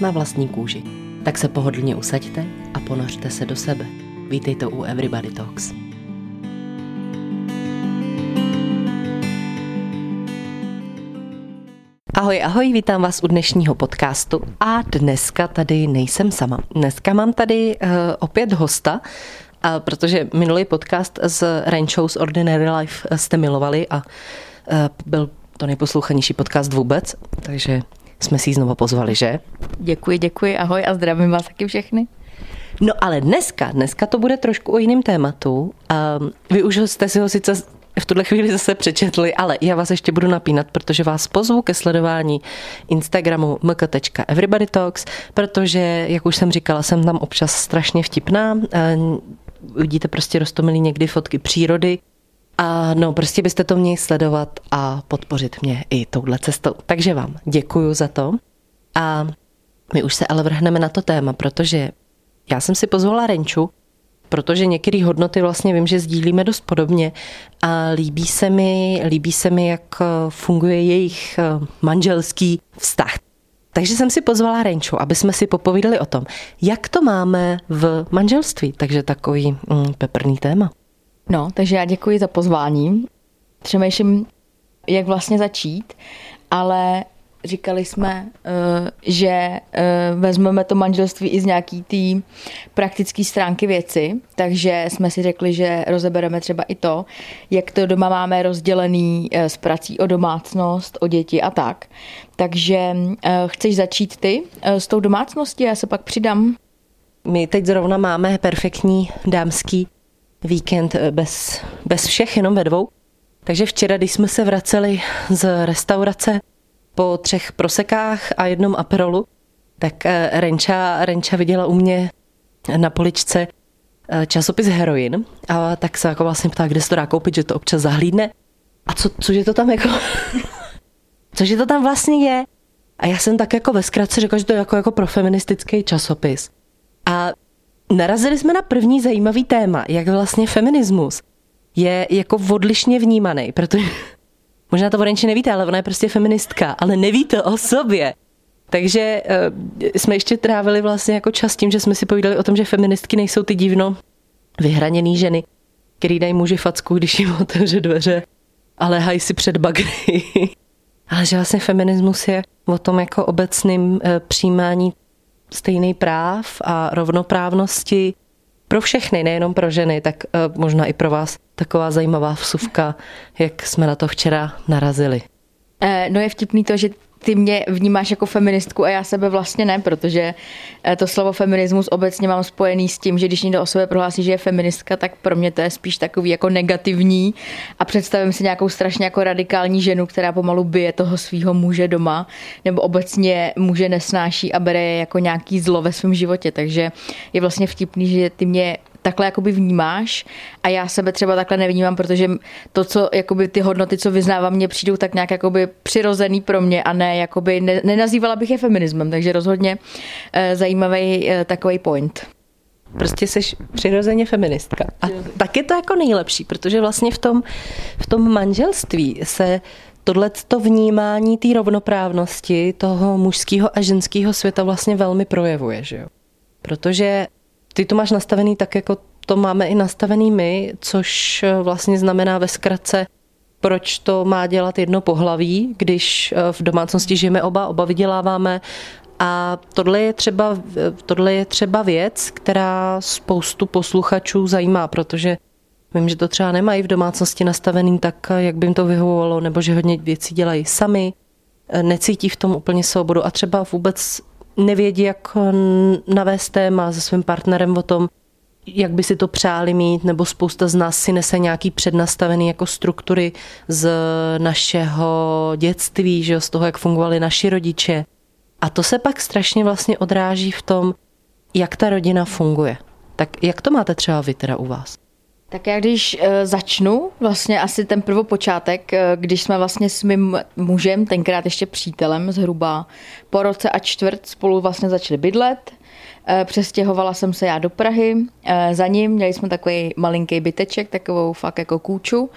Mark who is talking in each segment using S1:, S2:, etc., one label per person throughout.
S1: Na vlastní kůži. Tak se pohodlně usaďte a ponořte se do sebe. Vítejte u Everybody Talks. Ahoj, ahoj, vítám vás u dnešního podcastu a dneska tady nejsem sama. Dneska mám tady uh, opět hosta, a protože minulý podcast z Ranchos Ordinary Life jste milovali a uh, byl to nejposlouchanější podcast vůbec, takže jsme si ji znovu pozvali, že?
S2: Děkuji, děkuji, ahoj a zdravím vás taky všechny.
S1: No ale dneska, dneska to bude trošku o jiném tématu. Um, vy už jste si ho sice v tuhle chvíli zase přečetli, ale já vás ještě budu napínat, protože vás pozvu ke sledování Instagramu mk.everybodytalks, protože, jak už jsem říkala, jsem tam občas strašně vtipná. Uvidíte prostě rostomilý někdy fotky přírody, a no, prostě byste to měli sledovat a podpořit mě i touhle cestou. Takže vám děkuju za to. A my už se ale vrhneme na to téma, protože já jsem si pozvala Renču, protože některé hodnoty vlastně vím, že sdílíme dost podobně a líbí se mi, líbí se mi, jak funguje jejich eh, manželský vztah. Takže jsem si pozvala Renču, aby jsme si popovídali o tom, jak to máme v manželství. Takže takový mm, peprný téma.
S2: No, takže já děkuji za pozvání. Přemýšlím, jak vlastně začít, ale říkali jsme, eh, že eh, vezmeme to manželství i z nějaký té praktické stránky věci, takže jsme si řekli, že rozebereme třeba i to, jak to doma máme rozdělený eh, s prací o domácnost, o děti a tak. Takže chceš začít ty s tou domácností, já se pak přidám.
S1: My teď zrovna máme perfektní dámský víkend bez, bez všech, jenom ve dvou. Takže včera, když jsme se vraceli z restaurace po třech prosekách a jednom aperolu, tak eh, Renča, Renča viděla u mě na poličce eh, časopis Heroin a tak se jako vlastně ptá, kde se to dá koupit, že to občas zahlídne. A co, cože to tam jako... cože to tam vlastně je? A já jsem tak jako ve zkratce řekla, že to je jako, jako profeministický časopis. A narazili jsme na první zajímavý téma, jak vlastně feminismus je jako odlišně vnímaný, protože možná to Vorenči nevíte, ale ona je prostě feministka, ale neví to o sobě. Takže uh, jsme ještě trávili vlastně jako čas tím, že jsme si povídali o tom, že feministky nejsou ty divno vyhraněný ženy, který dají muži facku, když jim otevře dveře, ale hají si před bagry. ale že vlastně feminismus je o tom jako obecným uh, přijímání stejný práv a rovnoprávnosti pro všechny, nejenom pro ženy, tak eh, možná i pro vás taková zajímavá vsuvka, jak jsme na to včera narazili.
S2: Eh, no je vtipný to, že ty mě vnímáš jako feministku a já sebe vlastně ne, protože eh, to slovo feminismus obecně mám spojený s tím, že když někdo o sobě prohlásí, že je feministka, tak pro mě to je spíš takový jako negativní. A představím si nějakou strašně jako radikální ženu, která pomalu bije toho svého muže doma nebo obecně muže nesnáší a bere jako nějaký zlo ve svém životě, takže je vlastně vtipný, že ty mě takhle jakoby vnímáš a já sebe třeba takhle nevnímám, protože to, co jakoby ty hodnoty, co vyznávám, mě přijdou tak nějak jakoby přirozený pro mě a ne, jakoby ne, nenazývala bych je feminismem, takže rozhodně e, zajímavý e, takový point.
S1: Prostě jsi přirozeně feministka. A tak je to jako nejlepší, protože vlastně v tom, v tom manželství se tohle to vnímání té rovnoprávnosti toho mužského a ženského světa vlastně velmi projevuje, že jo? Protože ty to máš nastavený tak, jako to máme i nastavený my, což eh, vlastně znamená ve zkratce, proč to má dělat jedno pohlaví, když eh, v domácnosti žijeme oba, oba vyděláváme. A tohle je, třeba, tohle je třeba věc, která spoustu posluchačů zajímá, protože vím, že to třeba nemají v domácnosti nastavený tak, jak by jim to vyhovovalo, nebo že hodně věcí dělají sami, eh, necítí v tom úplně svobodu. A třeba vůbec nevědí, jak navést téma se svým partnerem o tom, jak by si to přáli mít, nebo spousta z nás si nese nějaký přednastavený jako struktury z našeho dětství, že z toho, jak fungovali naši rodiče. A to se pak strašně vlastně odráží v tom, jak ta rodina funguje. Tak jak to máte třeba vy teda u vás?
S2: Tak já když uh, začnu, vlastně asi ten prvopočátek, uh, když jsme vlastně s mým mužem, tenkrát ještě přítelem, zhruba po roce a čtvrt spolu vlastně začali bydlet, uh, přestěhovala jsem se já do Prahy, uh, za ním měli jsme takový malinký byteček, takovou fakt jako kůču,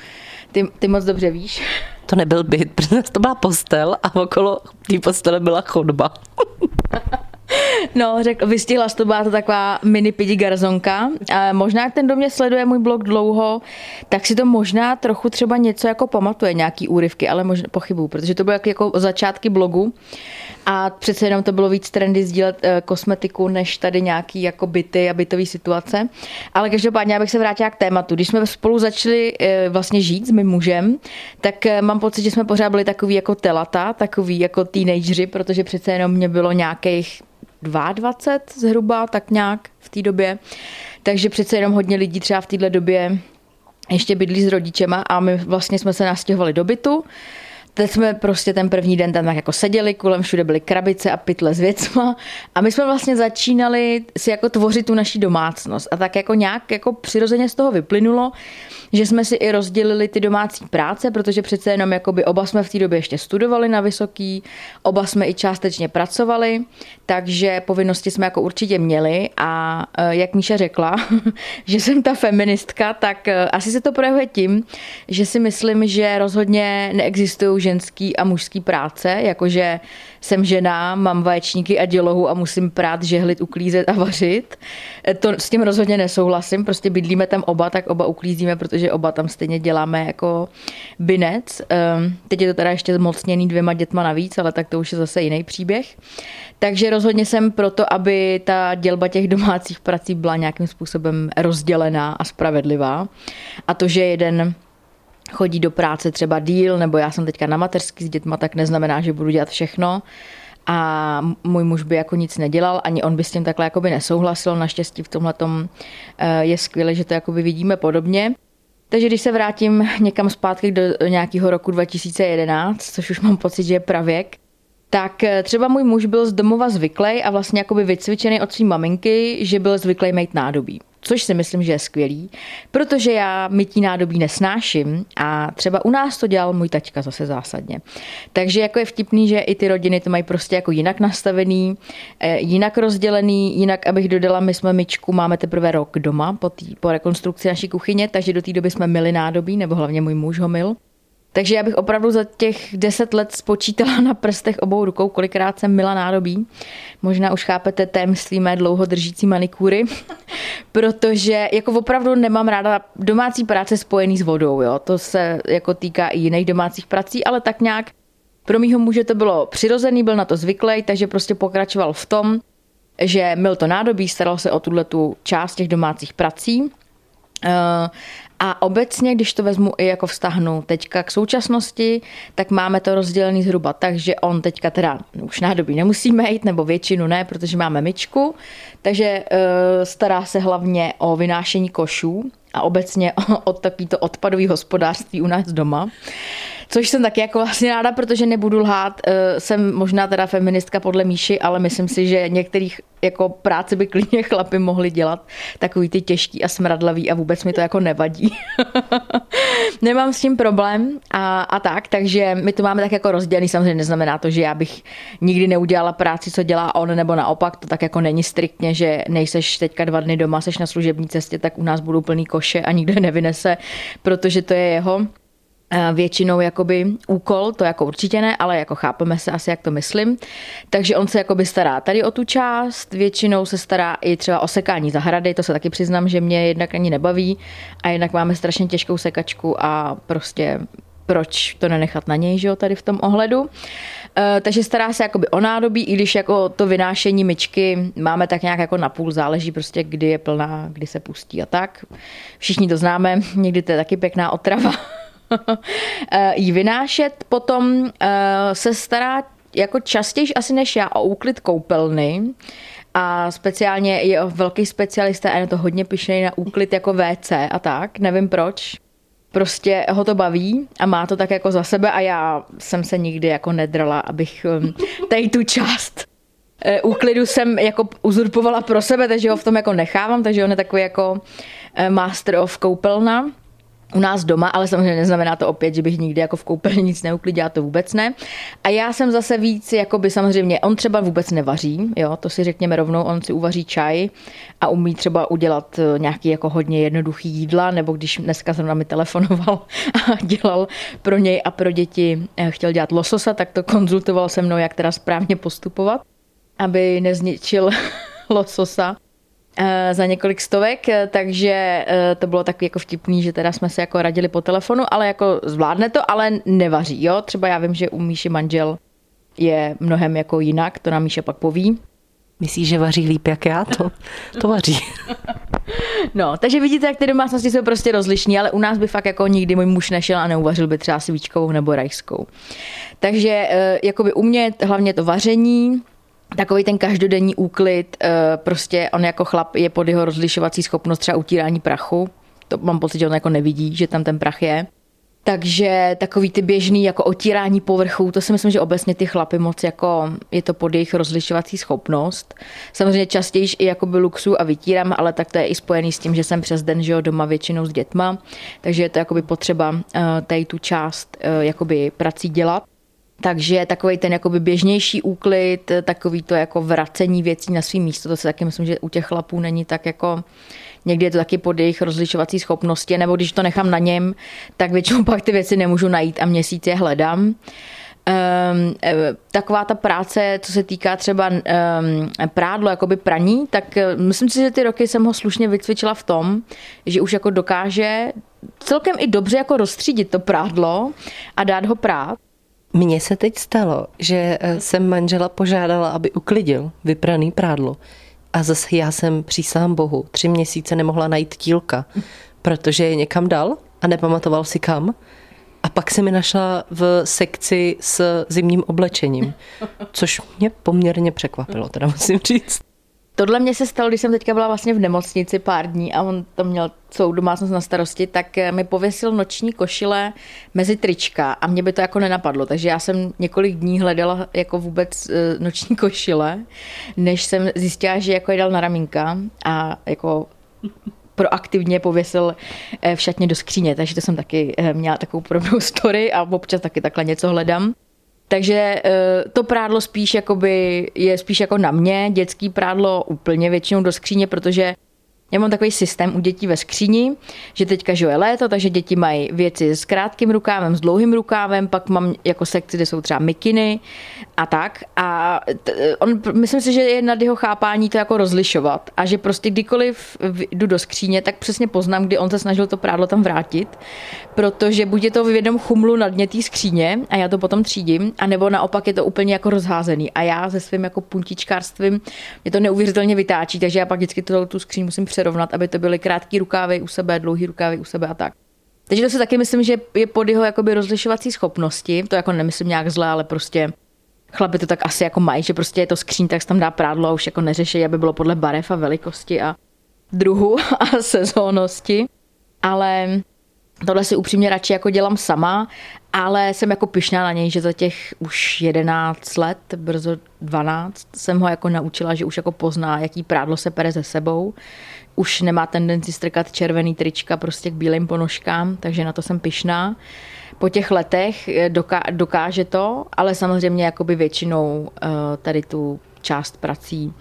S2: ty, ty moc dobře víš.
S1: To nebyl byt, protože to byla postel a okolo té postele byla chodba.
S2: No, řekl, vystihla to byla to taková mini pidi garzonka. A možná, jak ten do mě sleduje můj blog dlouho, tak si to možná trochu třeba něco jako pamatuje, nějaký úryvky, ale možná pochybu, protože to bylo jako, jako začátky blogu. A přece jenom to bylo víc trendy sdílet e, kosmetiku, než tady nějaký jako byty a bytové situace. Ale každopádně, abych se vrátila k tématu. Když jsme spolu začali e, vlastně žít s mým mužem, tak e, mám pocit, že jsme pořád byli takový jako telata, takový jako teenageři, protože přece jenom mě bylo nějakých 22 zhruba, tak nějak v té době. Takže přece jenom hodně lidí třeba v této době ještě bydlí s rodičema a my vlastně jsme se nastěhovali do bytu. Teď jsme prostě ten první den tam tak jako seděli, kolem všude byly krabice a pytle s věcma. A my jsme vlastně začínali si jako tvořit tu naší domácnost. A tak jako nějak jako přirozeně z toho vyplynulo, že jsme si i rozdělili ty domácí práce, protože přece jenom jakoby oba jsme v té době ještě studovali na vysoký, oba jsme i částečně pracovali, takže povinnosti jsme jako určitě měli. A e, jak Míša řekla, že jsem ta feministka, tak e, asi se to projevuje tím, že si myslím, že rozhodně neexistují ženský a mužský práce, jakože jsem žena, mám vaječníky a dělohu a musím prát, žehlit, uklízet a vařit. E, to s tím rozhodně nesouhlasím, prostě bydlíme tam oba, tak oba uklízíme, protože oba tam stejně děláme jako binec. Ehm, teď je to teda ještě zmocněný dvěma dětma navíc, ale tak to už je zase jiný příběh. Takže rozhodně jsem proto, aby ta dělba těch domácích prací byla nějakým způsobem rozdělená a spravedlivá. A to, že jeden chodí do práce třeba díl, nebo já jsem teďka na mateřský s dětma, tak neznamená, že budu dělat všechno. A můj muž by jako nic nedělal, ani on by s tím takhle jakoby nesouhlasil. Naštěstí v tomhle eh, je skvělé, že to jakoby vidíme podobně. Takže když se vrátím někam zpátky do nějakého roku 2011, což už mám pocit, že je pravěk, tak eh, třeba můj muž byl z domova zvyklý a vlastně jakoby vycvičený od své maminky, že byl zvyklý mít nádobí což si myslím, že je skvělý, protože já mytí nádobí nesnáším a třeba u nás to dělal můj taťka zase zásadně. Takže jako je vtipný, že i ty rodiny to mají prostě jako jinak nastavený, eh, jinak rozdělený, jinak, abych dodala, my jsme myčku, máme teprve rok doma po, tý, po rekonstrukci naší kuchyně, takže do té doby jsme myli nádobí, nebo hlavně můj muž ho mil. Takže já bych opravdu za těch deset let spočítala na prstech obou rukou, kolikrát jsem mila nádobí. Možná už chápete témství mé dlouho držící manikúry, protože jako opravdu nemám ráda domácí práce spojený s vodou. Jo? To se jako týká i jiných domácích prací, ale tak nějak pro mýho muže to bylo přirozený, byl na to zvyklý, takže prostě pokračoval v tom, že mil to nádobí, staral se o tuhle tu část těch domácích prací. Uh, a obecně, když to vezmu i jako vztahnu teďka k současnosti, tak máme to rozdělený zhruba tak, že on teďka teda už nádobí nemusíme jít, nebo většinu ne, protože máme myčku, takže uh, stará se hlavně o vynášení košů a obecně o, o takovýto odpadový hospodářství u nás doma. Což jsem taky jako vlastně ráda, protože nebudu lhát, eh, jsem možná teda feministka podle Míši, ale myslím si, že některých jako práce by klidně chlapy mohli dělat, takový ty těžký a smradlavý a vůbec mi to jako nevadí. Nemám s tím problém a, a tak, takže my to máme tak jako rozdělený, samozřejmě neznamená to, že já bych nikdy neudělala práci, co dělá on, nebo naopak, to tak jako není striktně, že nejseš teďka dva dny doma, seš na služební cestě, tak u nás budou plný koše a nikdo nevynese, protože to je jeho většinou jakoby úkol, to jako určitě ne, ale jako chápeme se asi, jak to myslím. Takže on se jakoby stará tady o tu část, většinou se stará i třeba o sekání zahrady, to se taky přiznám, že mě jednak ani nebaví a jednak máme strašně těžkou sekačku a prostě proč to nenechat na něj, že jo, tady v tom ohledu. E, takže stará se jakoby o nádobí, i když jako to vynášení myčky máme tak nějak jako napůl, záleží prostě, kdy je plná, kdy se pustí a tak. Všichni to známe, někdy to je taky pěkná otrava. Eh, jí vynášet. Potom eh, se stará jako častěji asi než já o úklid koupelny. A speciálně je velký specialista a je to hodně pišnej na úklid jako WC a tak, nevím proč. Prostě ho to baví a má to tak jako za sebe a já jsem se nikdy jako nedrala, abych tady tu část eh, úklidu jsem jako uzurpovala pro sebe, takže ho v tom jako nechávám, takže on je takový jako master of koupelna u nás doma, ale samozřejmě neznamená to opět, že bych nikdy jako v koupelně nic neuklidila, to vůbec ne. A já jsem zase víc, jako by samozřejmě, on třeba vůbec nevaří, jo, to si řekněme rovnou, on si uvaří čaj a umí třeba udělat eh, nějaký jako hodně jednoduchý jídla, nebo když dneska zrovna mi telefonoval a dělal pro něj a pro děti, eh, chtěl dělat lososa, tak to konzultoval se mnou, jak teda správně postupovat, aby nezničil lososa za několik stovek, eh, takže eh, to bylo takový jako vtipný, že teda jsme se jako radili po telefonu, ale jako zvládne to, ale nevaří, jo. Třeba já vím, že u Míši manžel je mnohem jako jinak, to nám Míša pak poví.
S1: Myslíš, že vaří líp jak já? To, to vaří.
S2: No, takže vidíte, jak ty domácnosti jsou prostě rozlišní, ale u nás by fakt jako nikdy můj muž nešel a neuvařil by třeba svíčkovou nebo rajskou. Takže jakoby u mě hlavně to vaření, takový ten každodenní úklid, eh, prostě on jako chlap je pod jeho rozlišovací schopnost třeba utírání prachu. To mám pocit, že on jako nevidí, že tam ten prach je. Takže takový ty běžný jako otírání povrchů, to si myslím, že obecně ty chlapy moc jako je to pod jejich rozlišovací schopnost. Samozřejmě častěji i jako by luxu a vytírám, ale tak to je i spojený s tím, že jsem přes den že doma většinou s dětma, takže je to jakoby potřeba uh, tady tu část uh, jakoby prací dělat. Takže takový ten jakoby běžnější úklid, takový to jako vracení věcí na svý místo, to si taky myslím, že u těch chlapů není tak jako někdy je to taky pod jejich rozlišovací schopnosti, nebo když to nechám na něm, tak většinou pak ty věci nemůžu najít a měsíc je hledám. Um, taková ta práce, co se týká třeba um, prádlo, jakoby praní, tak uh, myslím si, že ty roky jsem ho slušně vycvičila v tom, že už jako dokáže celkem i dobře jako rozstřídit to prádlo a dát ho prát.
S1: Mně se teď stalo, že eh, jsem manžela požádala, aby uklidil vypraný prádlo. A zase já jsem přísám bohu tři měsíce nemohla najít tílka, protože je někam dal a nepamatoval si kam. A pak se mi našla v sekci s zimním oblečením, což mě poměrně překvapilo, teda musím říct.
S2: Tohle mě se stalo, když jsem teďka byla vlastně v nemocnici pár dní a on tam měl celou domácnost na starosti, tak eh, mi pověsil noční košile mezi trička a mě by to jako nenapadlo, takže já jsem několik dní hledala jako vůbec eh, noční košile, než jsem zjistila, že jako je dal na ramínka a jako proaktivně pověsil eh, v šatně do skříně, takže to jsem taky měla takovou podobnou story a občas taky takhle něco hledám. Takže eh, to prádlo spíš jakoby je spíš jako na mě, dětský prádlo úplně většinou do skříně, protože já mám takový systém u dětí ve skříni, že teďka je léto, takže děti mají věci s krátkým rukávem, s dlouhým rukávem, pak mám jako sekci, kde jsou třeba mikiny a tak. A t- on, myslím si, že je nad jeho chápání to jako rozlišovat a že prostě kdykoliv jdu do skříně, tak přesně poznám, kdy on se snažil to prádlo tam vrátit, protože buď je to v jednom chumlu na dně té skříně a já to potom třídím, anebo naopak je to úplně jako rozházený a já se svým jako puntičkárstvím mě to neuvěřitelně vytáčí, takže já pak vždycky to, tu skříň musím přerovnat, aby to byly krátký rukávy u sebe, dlouhý rukávy u sebe a tak. Takže to si taky myslím, že je pod jeho jakoby rozlišovací schopnosti. To jako nemyslím nějak zle, ale prostě chlapi to tak asi jako mají, že prostě je to skříň, tak se tam dá prádlo a už jako neřeší, aby bylo podle barev a velikosti a druhu a sezónnosti. Ale Tohle si upřímně radši jako dělám sama, ale jsem jako pyšná na něj, že za těch už 11 let, brzo 12, jsem ho jako naučila, že už jako pozná, jaký prádlo se pere ze sebou. Už nemá tendenci strkat červený trička prostě k bílým ponožkám, takže na to jsem pyšná. Po těch letech dokáže to, ale samozřejmě jakoby většinou eh, tady tu část prací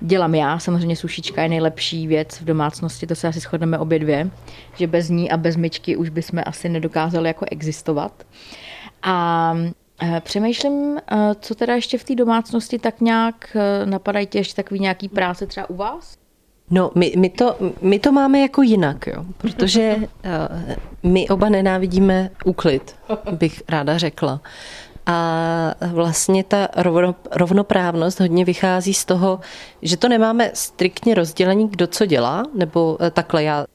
S2: dělám já. Samozřejmě sušička je nejlepší věc v domácnosti, to se asi shodneme obě dvě, že bez ní a bez myčky už bychom asi nedokázali jako existovat. A eh, Přemýšlím, eh, co teda ještě v té domácnosti tak nějak eh, napadají tě ještě takový nějaký práce třeba u vás?
S1: No, my, my, to, my to máme jako jinak, jo, protože uh, my oba nenávidíme úklid, bych ráda řekla. A vlastně ta rovno, rovnoprávnost hodně vychází z toho, že to nemáme striktně rozdělení, kdo co dělá, nebo eh, takhle já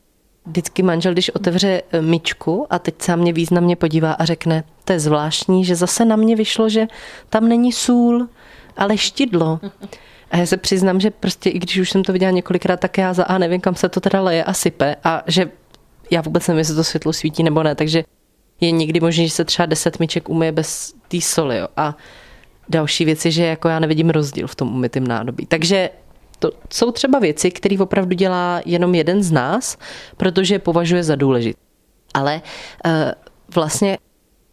S1: vždycky manžel, když otevře eh, myčku a teď se na mě významně podívá a řekne, to je zvláštní, že zase na mě vyšlo, že tam není sůl, ale štidlo. A já se přiznám, že prostě i když už jsem to viděla několikrát, tak já za a nevím, kam se to teda leje a sype a že já vůbec nevím, jestli to světlo svítí nebo ne, takže je někdy možné, že se třeba deset myček umije bez té soli. Jo. A další věci, že jako já nevidím rozdíl v tom umytým nádobí. Takže to jsou třeba věci, které opravdu dělá jenom jeden z nás, protože je považuje za důležité. Ale uh, vlastně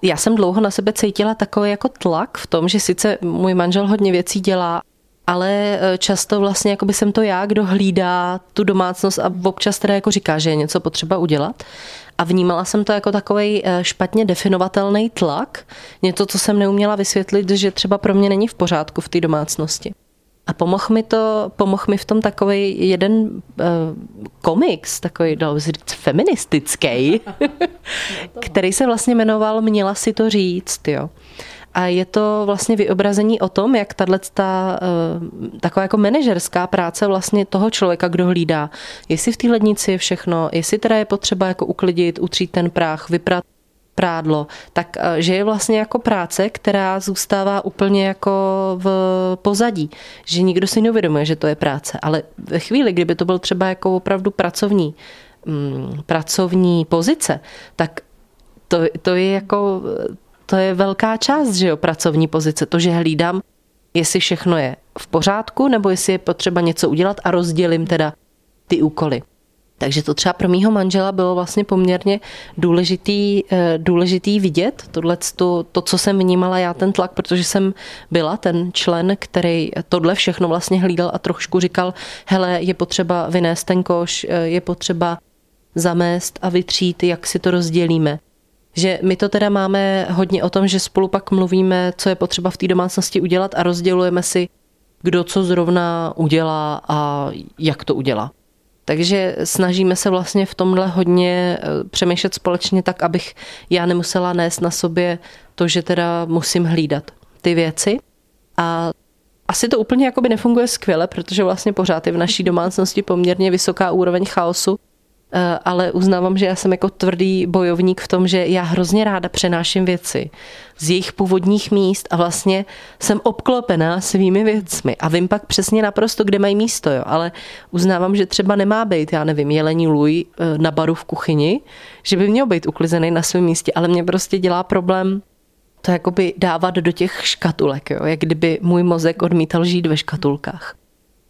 S1: já jsem dlouho na sebe cítila takový jako tlak v tom, že sice můj manžel hodně věcí dělá, ale eh, často vlastně jako by jsem to já, kdo hlídá tu domácnost a občas teda jako říká, že je něco potřeba udělat. A vnímala jsem to jako takový eh, špatně definovatelný tlak, něco, co jsem neuměla vysvětlit, že třeba pro mě není v pořádku v té domácnosti. A pomohl mi to, pomohl mi v tom takový jeden uh, komiks, takový, dalo by říct, feministický, který se vlastně jmenoval Měla si to říct, jo. A je to vlastně vyobrazení o tom, jak tahle ta, uh, taková jako manažerská práce vlastně toho člověka, kdo hlídá, jestli v té lednici je všechno, jestli teda je potřeba jako uklidit, utřít ten prach, vyprat prádlo, tak eh, že je vlastně jako práce, která zůstává úplně jako v pozadí, že nikdo si neuvědomuje, že to je práce, ale ve chvíli, kdyby to byl třeba jako opravdu pracovní, mm, pracovní pozice, tak to, to je jako, to je velká část, že jo, pracovní pozice, to, že hlídám, jestli všechno je v pořádku, nebo jestli je potřeba něco udělat a rozdělím teda ty úkoly. Takže to třeba pro mýho manžela bylo vlastně poměrně důležitý, eh, důležitý vidět, tohle, to, to, co jsem vnímala já, ten tlak, protože jsem byla ten člen, který tohle všechno vlastně hlídal a trošku říkal, hele, je potřeba vynést ten koš, eh, je potřeba zamést a vytřít, jak si to rozdělíme. Že my to teda máme hodně o tom, že spolu pak mluvíme, co je potřeba v té domácnosti udělat a rozdělujeme si, kdo co zrovna udělá a jak to udělá. Takže snažíme se vlastně v tomhle hodně eh, přemýšlet společně tak, abych já nemusela nést na sobě to, že teda musím hlídat ty věci. A asi to úplně jakoby nefunguje skvěle, protože vlastně pořád je v naší domácnosti poměrně vysoká úroveň chaosu ale uznávám, že já jsem jako tvrdý bojovník v tom, že já hrozně ráda přenáším věci z jejich původních míst a vlastně jsem obklopená svými věcmi a vím pak přesně naprosto, kde mají místo, jo. ale uznávám, že třeba nemá být, já nevím, jelení luj eh, na baru v kuchyni, že by měl být uklizený na svém místě, ale mě prostě dělá problém to jakoby dávat do těch škatulek, jo? jak kdyby můj mozek odmítal žít ve škatulkách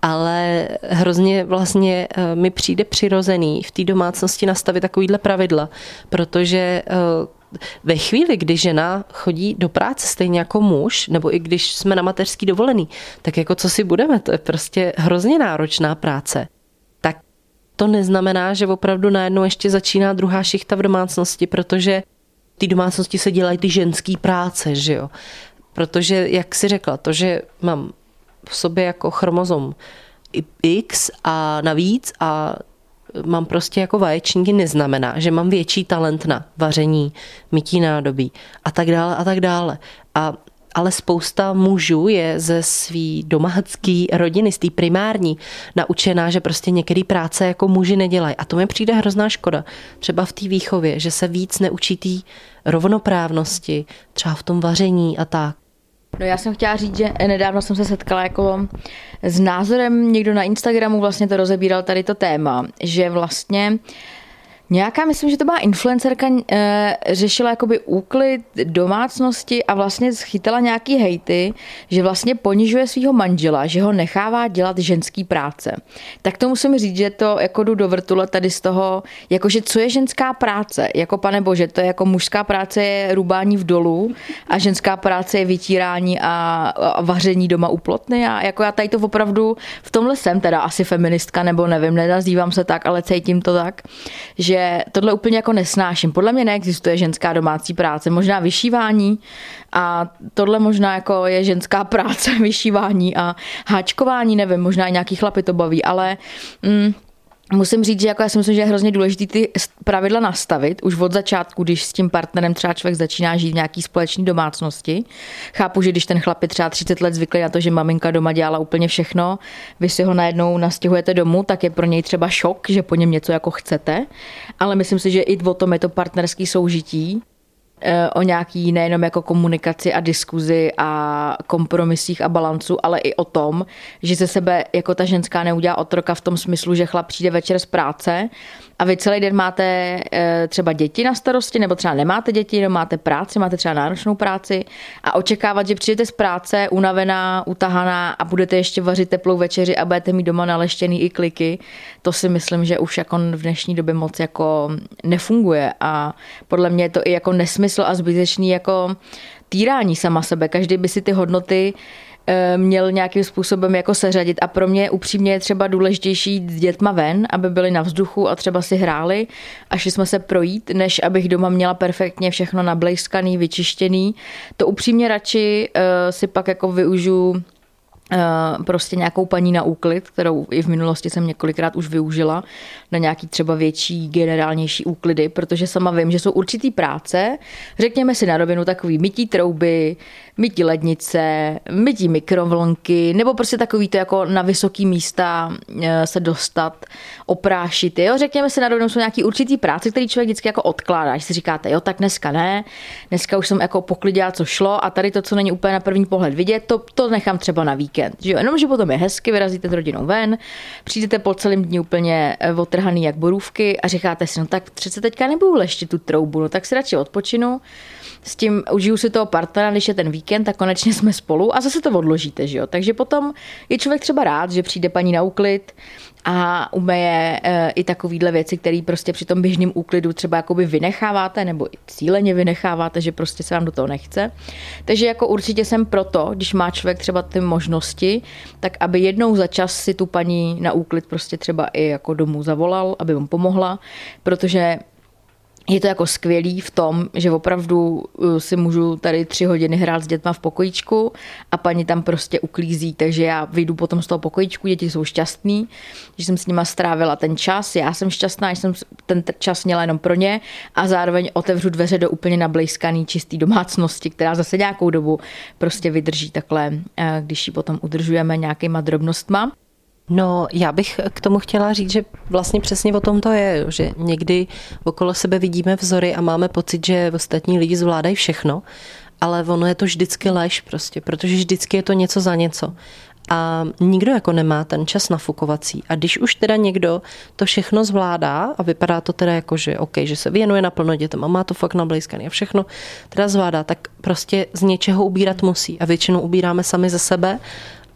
S1: ale hrozně vlastně eh, mi přijde přirozený v té domácnosti nastavit takovýhle pravidla, protože eh, ve chvíli, kdy žena chodí do práce stejně jako muž, nebo i když jsme na mateřský dovolený, tak jako co si budeme, to je prostě hrozně náročná práce. Tak to neznamená, že opravdu najednou ještě začíná druhá šichta v domácnosti, protože ty domácnosti se dělají ty ženský práce, že jo. Protože, jak si řekla, to, že mám v sobě jako chromozom X a navíc a mám prostě jako vaječníky, neznamená, že mám větší talent na vaření, mytí nádobí a tak dále a tak dále. A ale spousta mužů je ze svý domácký rodiny, z té primární, naučená, že prostě některé práce jako muži nedělají. A to mi přijde hrozná škoda. Třeba v té výchově, že se víc neučí té rovnoprávnosti, třeba v tom vaření a tak.
S2: No já jsem chtěla říct, že nedávno jsem se setkala jako s názorem, někdo na Instagramu vlastně to rozebíral tady to téma, že vlastně Nějaká, myslím, že to byla influencerka, e, řešila jakoby úklid domácnosti a vlastně schytala nějaký hejty, že vlastně ponižuje svého manžela, že ho nechává dělat ženský práce. Tak to musím říct, že to jako jdu do vrtule tady z toho, jakože co je ženská práce? Jako pane bože, to je jako mužská práce je rubání v dolu a ženská práce je vytírání a, a vaření doma u plotny a jako já tady to opravdu v tomhle jsem teda asi feministka nebo nevím, nenazývám se tak, ale cítím to tak, že tohle úplně jako nesnáším. Podle mě neexistuje ženská domácí práce, možná vyšívání a tohle možná jako je ženská práce, vyšívání a háčkování, nevím, možná i nějaký chlapy to baví, ale mm, Musím říct, že jako já si myslím, že je hrozně důležité ty pravidla nastavit už od začátku, když s tím partnerem třeba člověk začíná žít v nějaký společné domácnosti. Chápu, že když ten chlap je třeba 30 let zvyklý na to, že maminka doma dělala úplně všechno, vy si ho najednou nastěhujete domů, tak je pro něj třeba šok, že po něm něco jako chcete. Ale myslím si, že i o tom je to partnerský soužití o nějaký nejenom jako komunikaci a diskuzi a kompromisích a balancu, ale i o tom, že ze sebe jako ta ženská neudělá otroka v tom smyslu, že chlap přijde večer z práce a vy celý den máte eh, třeba děti na starosti, nebo třeba nemáte děti, jenom máte práci, máte třeba náročnou práci a očekávat, že přijdete z práce unavená, utahaná a budete ještě vařit teplou večeři a budete mít doma naleštěný i kliky, to si myslím, že už jako v dnešní době moc jako nefunguje a podle mě je to i jako nesmysl a zbytečný jako týrání sama sebe. Každý by si ty hodnoty Eh, měl nějakým způsobem jako seřadit a pro mě upřímně je třeba důležitější jít s dětma ven, aby byli na vzduchu a třeba si hráli a šli jsme se projít, než abych doma měla perfektně všechno nablejskaný, vyčištěný. To upřímně radši uh, si pak jako využiju Eh, prostě nějakou paní na úklid, kterou i v minulosti jsem několikrát už využila na nějaký třeba větší, generálnější úklidy, protože sama vím, že jsou určitý práce, řekněme si na rovinu takový mytí trouby, mytí lednice, mytí mikrovlnky, nebo prostě takový to jako na vysoký místa eh, se dostat, oprášit. Jo? Řekněme si na rovinu, jsou nějaký určitý práce, který člověk vždycky jako odkládá. Když si říkáte, jo, tak dneska ne, dneska už jsem jako poklidila, co šlo a tady to, co není úplně na první pohled vidět, to, to nechám třeba na víkend víkend. Že jo? Jenom, že potom je hezky, vyrazíte s rodinou ven, přijdete po celém dní úplně eh, otrhaný jak borůvky a říkáte si, no tak přece teďka nebudu leštit tu troubu, no tak si radši odpočinu s tím užiju si toho partnera, když je ten víkend, tak konečně jsme spolu a zase to odložíte, že jo. Takže potom je člověk třeba rád, že přijde paní na úklid a umeje e, i takovýhle věci, které prostě při tom běžném úklidu třeba jakoby vynecháváte nebo i cíleně vynecháváte, že prostě se vám do toho nechce. Takže jako určitě jsem proto, když má člověk třeba ty možnosti, tak aby jednou za čas si tu paní na úklid prostě třeba i jako domů zavolal, aby mu pomohla, protože je to jako skvělý v tom, že opravdu uh, si můžu tady tři hodiny hrát s dětma v pokojíčku a paní tam prostě uklízí, takže já vyjdu potom z toho pokojíčku, děti jsou šťastný, že jsem s nima strávila ten čas, já jsem šťastná, že jsem ten čas měla jenom pro ně a zároveň otevřu dveře do úplně nablejskaný čistý domácnosti, která zase nějakou dobu prostě vydrží takhle, eh, když ji potom udržujeme nějakýma drobnostma.
S1: No, já bych k tomu chtěla říct, že vlastně přesně o tom to je, že někdy okolo sebe vidíme vzory a máme pocit, že ostatní lidi zvládají všechno, ale ono je to vždycky lež prostě, protože vždycky je to něco za něco. A nikdo jako nemá ten čas nafukovací. A když už teda někdo to všechno zvládá a vypadá to teda jako, že OK, že se věnuje naplno dětem a má to fakt nablízkaný a všechno teda zvládá, tak prostě z něčeho ubírat musí. A většinou ubíráme sami ze sebe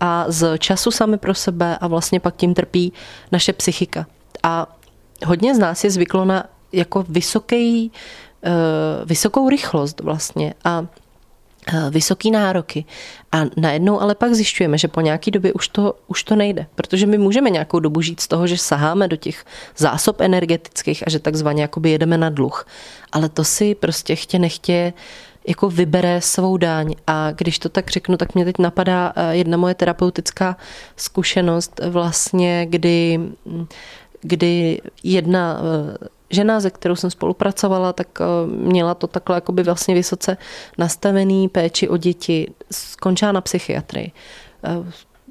S1: a z času sami pro sebe a vlastně pak tím trpí naše psychika. A hodně z nás je zvyklo na jako vysoký, eh, vysokou rychlost vlastně a eh, vysoký nároky. A najednou ale pak zjišťujeme, že po nějaký době už to, už to nejde, protože my můžeme nějakou dobu žít z toho, že saháme do těch zásob energetických a že takzvaně jedeme na dluh. Ale to si prostě chtě nechtě jako vybere svou daň. A když to tak řeknu, tak mě teď napadá eh, jedna moje terapeutická zkušenost vlastně, kdy, kdy jedna eh, žena, ze kterou jsem spolupracovala, tak eh, měla to takhle jakoby vlastně vysoce nastavený péči o děti, skončila na psychiatrii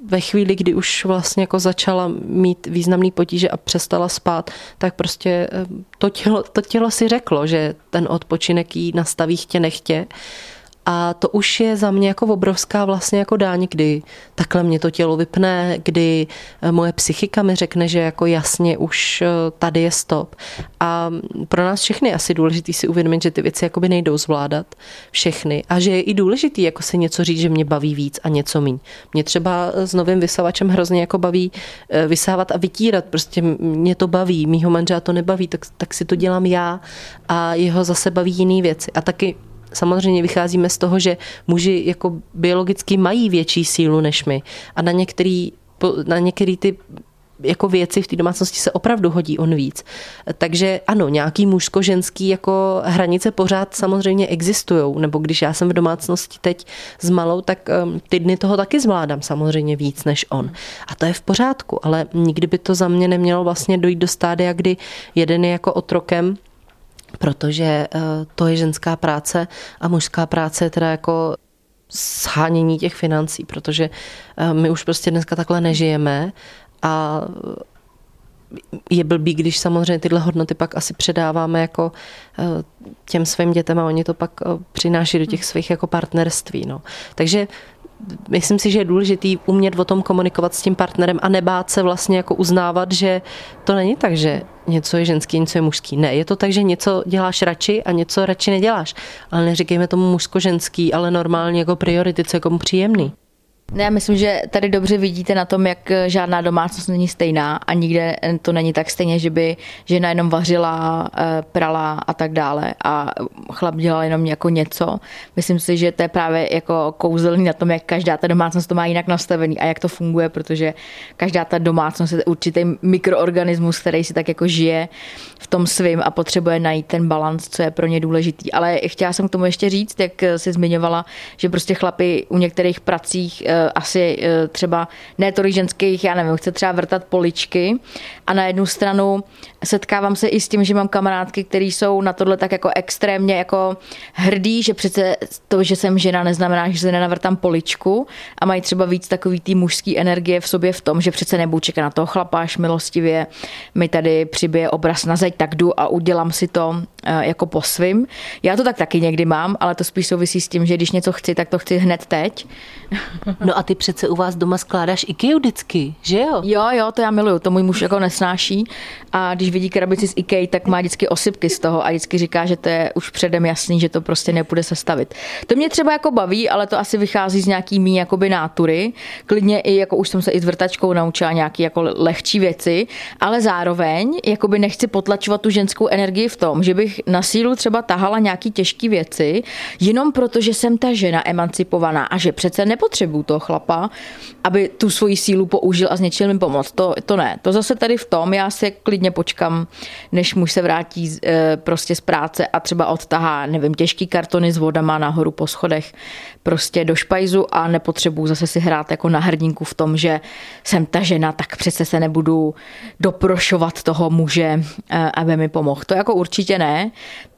S1: ve chvíli, kdy už vlastně jako začala mít významný potíže a přestala spát, tak prostě eh, to tělo, to tělo si řeklo, že ten odpočinek jí nastaví chtě nechtě a to už je za mě jako obrovská vlastně jako dáň, kdy takhle mě to tělo vypne, kdy eh, moje psychika mi řekne, že jako jasně už eh, tady je stop. A pro nás všechny je asi důležitý si uvědomit, že ty věci jakoby nejdou zvládat všechny a že je i důležitý jako si něco říct, že mě baví víc a něco míň. Mě třeba s novým vysavačem hrozně jako baví eh, vysávat a vytírat, prostě mě to baví, mýho manžela to nebaví, tak, tak si to dělám já a jeho zase baví jiné věci. A taky samozřejmě vycházíme z toho, že muži jako biologicky mají větší sílu než my a na některý, na některý ty jako věci v té domácnosti se opravdu hodí on víc. Takže ano, nějaký mužsko-ženský jako hranice pořád samozřejmě existují, nebo když já jsem v domácnosti teď s malou, tak um, ty dny toho taky zvládám samozřejmě víc než on. A to je v pořádku, ale nikdy by to za mě nemělo vlastně dojít do stádia, kdy jeden je jako otrokem protože eh, to je ženská práce a mužská práce je teda jako shánění těch financí, protože eh, my už prostě dneska takhle nežijeme a je blbý, když samozřejmě tyhle hodnoty pak asi předáváme jako eh, těm svým dětem a oni to pak přináší do těch svých jako partnerství. No. Takže myslím si, že je důležitý umět o tom komunikovat s tím partnerem a nebát se vlastně jako uznávat, že to není tak, že něco je ženský, něco je mužský. Ne, je to tak, že něco děláš radši a něco radši neděláš. Ale neříkejme tomu mužsko-ženský, ale normálně jako priority, co je komu příjemný.
S2: Já myslím, že tady dobře vidíte na tom, jak žádná domácnost není stejná a nikde to není tak stejně, že by žena jenom vařila, eh, prala a tak dále a chlap dělal jenom jako něco. Myslím si, že to je právě jako kouzelný na tom, jak každá ta domácnost to má jinak nastavený a jak to funguje, protože každá ta domácnost je určitý mikroorganismus, který si tak jako žije v tom svým a potřebuje najít ten balans, co je pro ně důležitý. Ale chtěla jsem k tomu ještě říct, jak si zmiňovala, že prostě chlapi u některých pracích eh, asi eh, třeba ne tolik ženských, já nevím, chce třeba vrtat poličky. A na jednu stranu setkávám se i s tím, že mám kamarádky, které jsou na tohle tak jako extrémně jako hrdí, že přece to, že jsem žena, neznamená, že se nenavrtám poličku. A mají třeba víc takový tý mužský energie v sobě v tom, že přece nebudu čekat na toho chlapa, až milostivě. Mi tady přibije obraz na zeď, tak jdu a udělám si to. eh, jako po svým. Já to tak taky někdy mám, ale to spíš souvisí s tím, že když něco chci, tak to chci hned teď.
S1: No a ty přece u vás doma skládáš IKEA vždycky, že jo?
S2: Jo, jo, to já miluju, to můj muž jako nesnáší a když vidí krabici z IKEA, tak má vždycky osypky z toho a vždycky říká, že to je už předem jasný, že to prostě nepůjde sestavit. To mě třeba jako baví, ale to asi vychází z nějaký mý jakoby nátury. Klidně i jako už jsem se i s vrtačkou naučila nějaký jako lehčí věci, ale zároveň jakoby nechci potlačovat tu ženskou energii v tom, že bych na sílu třeba tahala nějaký těžké věci, jenom proto, že jsem ta žena emancipovaná a že přece nepotřebuju toho chlapa, aby tu svoji sílu použil a něčím mi pomoct. To, to ne. To zase tady v tom, já si klidně počkám, než muž se vrátí e, prostě z práce a třeba odtahá, nevím, těžký kartony s vodama nahoru po schodech prostě do špajzu a nepotřebuju zase si hrát jako na hrdinku v tom, že jsem ta žena, tak přece se nebudu doprošovat toho muže, e, aby mi pomohl. To jako určitě ne.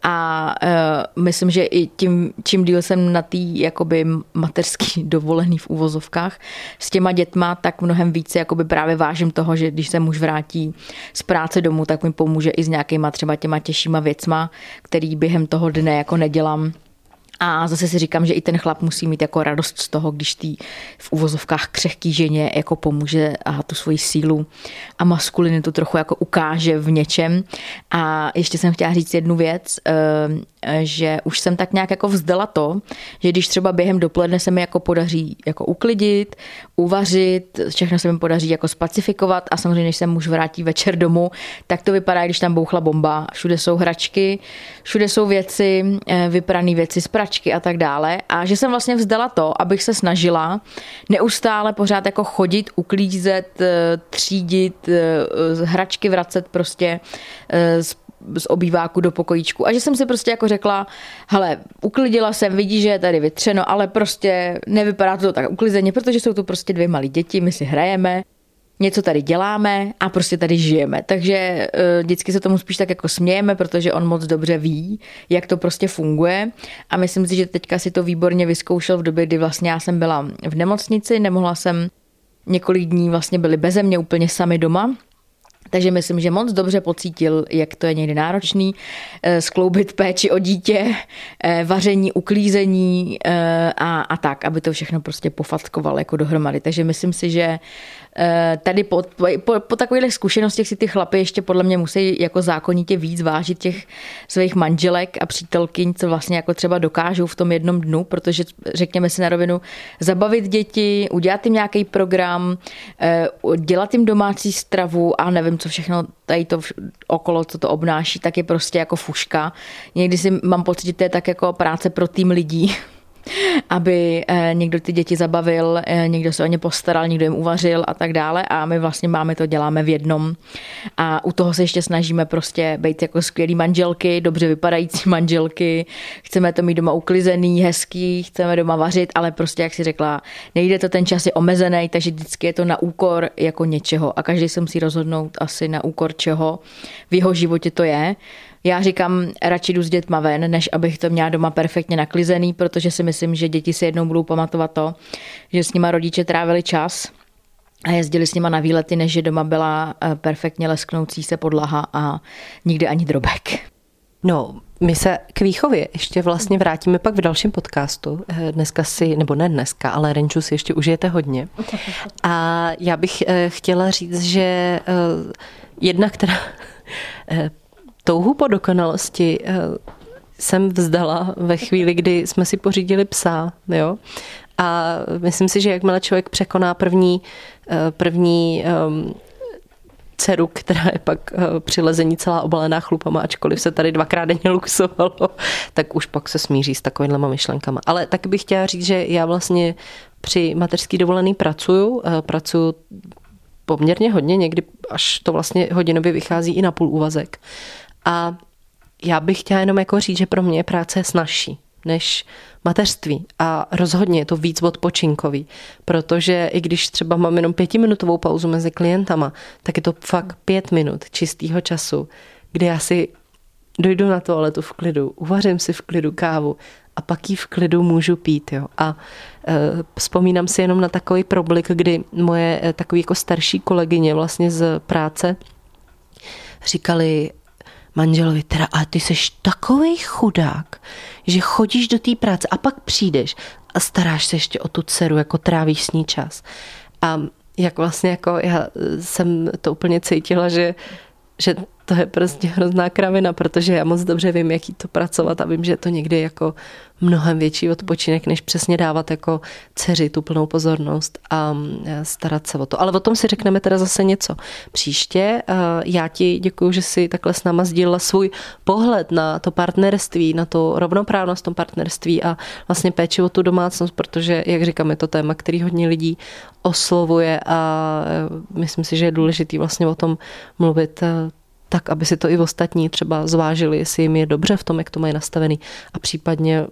S2: A uh, myslím, že i tím, čím díl jsem na té jakoby mateřský dovolený v úvozovkách s těma dětma, tak mnohem více jakoby právě vážím toho, že když se muž vrátí z práce domů, tak mi pomůže i s nějakýma třeba těma těžšíma věcma, který během toho dne jako nedělám a zase si říkám, že i ten chlap musí mít jako radost z toho, když tý v uvozovkách křehký ženě jako pomůže a tu svoji sílu a maskulinitu trochu jako ukáže v něčem. A ještě jsem chtěla říct jednu věc, eh, že už jsem tak nějak jako vzdala to, že když třeba během dopoledne se mi jako podaří jako uklidit, uvařit, všechno se mi podaří jako spacifikovat a samozřejmě, než se muž vrátí večer domů, tak to vypadá, když tam bouchla bomba. Všude jsou hračky, všude jsou věci, eh, vyprané věci z pračky a tak dále. A že jsem vlastně vzdala to, abych se snažila neustále pořád jako chodit, uklízet, eh, třídit, eh, hračky vracet prostě z z obýváku do pokojíčku. A že jsem si prostě jako řekla, hele, uklidila jsem, vidí, že je tady vytřeno, ale prostě nevypadá to tak uklizeně, protože jsou to prostě dvě malé děti, my si hrajeme, něco tady děláme a prostě tady žijeme. Takže uh, vždycky se tomu spíš tak jako smějeme, protože on moc dobře ví, jak to prostě funguje. A myslím si, že teďka si to výborně vyzkoušel v době, kdy vlastně já jsem byla v nemocnici, nemohla jsem několik dní vlastně byli beze mě úplně sami doma, takže myslím, že moc dobře pocítil, jak to je někdy náročný, eh, skloubit péči o dítě, eh, vaření, uklízení eh, a, a tak, aby to všechno prostě pofatkoval jako dohromady. Takže myslím si, že tady po, po, po takových zkušenostech si ty chlapy ještě podle mě musí jako zákonitě víc vážit těch svých manželek a přítelkyň, co vlastně jako třeba dokážou v tom jednom dnu, protože řekněme si na rovinu, zabavit děti, udělat jim nějaký program, eh, dělat jim domácí stravu a nevím, co všechno tady to okolo, co to obnáší, tak je prostě jako fuška. Někdy si mám pocit, že to je tak jako práce pro tým lidí, aby eh, někdo ty děti zabavil, eh, někdo se o ně postaral, někdo jim uvařil a tak dále. A my vlastně máme to, děláme v jednom. A u toho se ještě snažíme prostě být jako skvělý manželky, dobře vypadající manželky, chceme to mít doma uklizený, hezký, chceme doma vařit, ale prostě, jak si řekla, nejde to, ten čas je omezený, takže vždycky je to na úkor jako něčeho. A každý se musí rozhodnout asi na úkor čeho. V jeho životě to je. Já říkám, radši jdu s dětma ven, než abych to měla doma perfektně naklizený, protože si myslím, že děti si jednou budou pamatovat to, že s nima rodiče trávili čas a jezdili s nima na výlety, než že doma byla eh, perfektně lesknoucí se podlaha a nikdy ani drobek.
S1: No, my se k výchově ještě vlastně vrátíme pak v dalším podcastu. Eh, dneska si, nebo ne dneska, ale Renču si ještě užijete hodně. A já bych eh, chtěla říct, že jedna, která touhu po dokonalosti jsem vzdala ve chvíli, kdy jsme si pořídili psa, jo. A myslím si, že jakmile člověk překoná první, eh, první um, dceru, která je pak uh, přilezení celá obalená chlupama, ačkoliv se tady dvakrát denně luxovalo, tak už pak se smíří s takovýmhle myšlenkama. Ale taky bych chtěla říct, že já vlastně při mateřský dovolený pracuju, uh, pracuju poměrně hodně, někdy až to vlastně hodinově vychází i na půl úvazek. A já bych chtěla jenom jako říct, že pro mě práce je snažší než mateřství a rozhodně je to víc odpočinkový, protože i když třeba mám jenom pětiminutovou pauzu mezi klientama, tak je to fakt pět minut čistého času, kdy já si dojdu na toaletu v klidu, uvařím si v klidu kávu a pak ji v klidu můžu pít. Jo. A e, vzpomínám si jenom na takový problik, kdy moje e, takový jako starší kolegyně vlastně z práce říkali, manželovi, teda, ale ty jsi takový chudák, že chodíš do té práce a pak přijdeš a staráš se ještě o tu dceru, jako trávíš s ní čas. A jak vlastně jako já jsem to úplně cítila, že, že to je prostě hrozná kravina, protože já moc dobře vím, jaký to pracovat a vím, že je to někdy jako mnohem větší odpočinek, než přesně dávat jako dceři tu plnou pozornost a starat se o to. Ale o tom si řekneme teda zase něco příště. Já ti děkuji, že jsi takhle s náma sdílela svůj pohled na to partnerství, na to rovnoprávnost v tom partnerství a vlastně péči o tu domácnost, protože, jak říkám, je to téma, který hodně lidí oslovuje a myslím si, že je důležitý vlastně o tom mluvit tak aby si to i ostatní třeba zvážili, jestli jim je dobře v tom, jak to mají nastavený a případně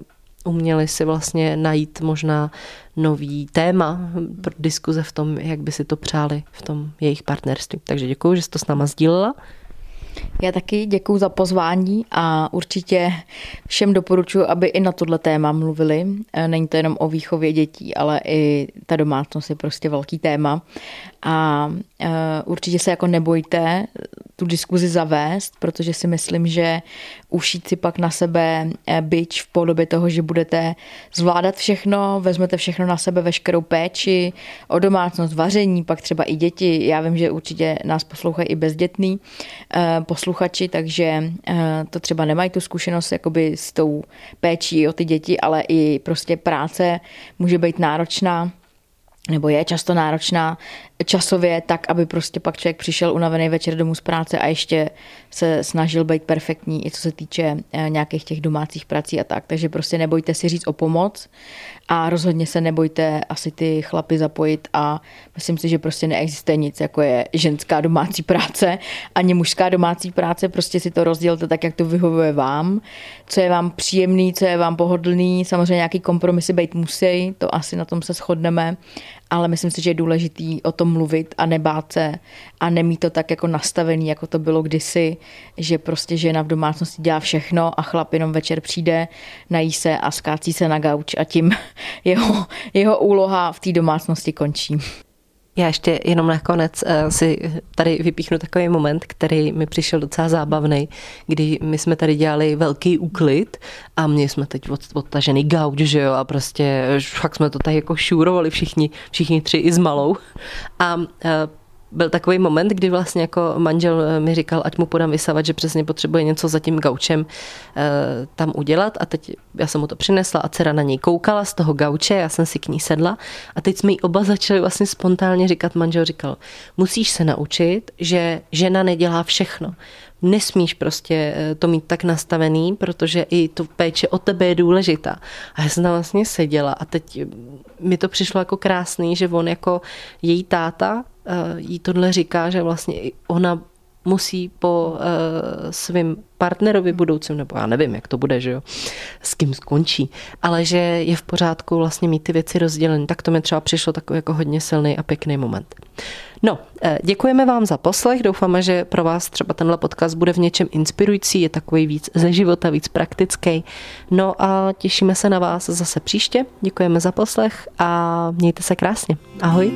S1: uměli si vlastně najít možná nový téma pro diskuze v tom, jak by si to přáli v tom jejich partnerství. Takže děkuji, že jsi to s náma sdílela.
S2: Já taky děkuji za pozvání a určitě všem doporučuji, aby i na tohle téma mluvili. Není to jenom o výchově dětí, ale i ta domácnost je prostě velký téma. A e, určitě se jako nebojte tu diskuzi zavést, protože si myslím, že ušít si pak na sebe e, byč v podobě toho, že budete zvládat všechno, vezmete všechno na sebe, veškerou péči o domácnost, vaření, pak třeba i děti. Já vím, že určitě nás poslouchají i bezdětný e, posluchači, takže to třeba nemají tu zkušenost jakoby s tou péčí o ty děti, ale i prostě práce může být náročná nebo je často náročná časově tak, aby prostě pak člověk přišel unavený večer domů z práce a ještě se snažil být perfektní, i co se týče eh, nějakých těch domácích prací a tak. Takže prostě nebojte si říct o pomoc a rozhodně se nebojte asi ty chlapy zapojit a myslím si, že prostě neexistuje nic, jako je ženská domácí práce ani mužská domácí práce, prostě si to rozdělte tak, jak to vyhovuje vám, co je vám příjemný, co je vám pohodlný, samozřejmě nějaký kompromisy být musí, to asi na tom se shodneme, ale myslím si, že je důležitý o tom mluvit a nebát se a nemít to tak jako nastavený, jako to bylo kdysi, že prostě žena v domácnosti dělá všechno a chlap jenom večer přijde, nají se a skácí se na gauč a tím jeho, jeho úloha v té domácnosti končí.
S1: Já ještě jenom nakonec uh, si tady vypíchnu takový moment, který mi přišel docela zábavný, kdy my jsme tady dělali velký úklid a mě jsme teď od, odtažený gauč, že jo, a prostě fakt jsme to tady jako šúrovali všichni, všichni tři i s malou. A uh, byl takový moment, kdy vlastně jako manžel eh, mi říkal, ať mu podám vysavat, že přesně potřebuje něco za tím gaučem e, tam udělat. A teď já jsem mu to přinesla a dcera na něj koukala z toho gauče, já jsem si k ní sedla. A teď jsme jí oba začali vlastně spontánně říkat, manžel říkal, musíš se naučit, že žena nedělá všechno. Nesmíš prostě eh, to mít tak nastavený, protože i to péče o tebe je důležitá. A já jsem tam vlastně seděla a teď mi to přišlo jako krásný, že on jako její táta jí tohle říká, že vlastně ona musí po uh, svým partnerovi budoucím, nebo já nevím, jak to bude, že jo, s kým skončí, ale že je v pořádku vlastně mít ty věci rozdělené. Tak to mi třeba přišlo takový jako hodně silný a pěkný moment. No, eh, děkujeme vám za poslech, doufáme, že pro vás třeba tenhle podcast bude v něčem inspirující, je takový víc ze života, víc praktický. No a těšíme se na vás zase příště, děkujeme za poslech a mějte se krásně. Ahoj.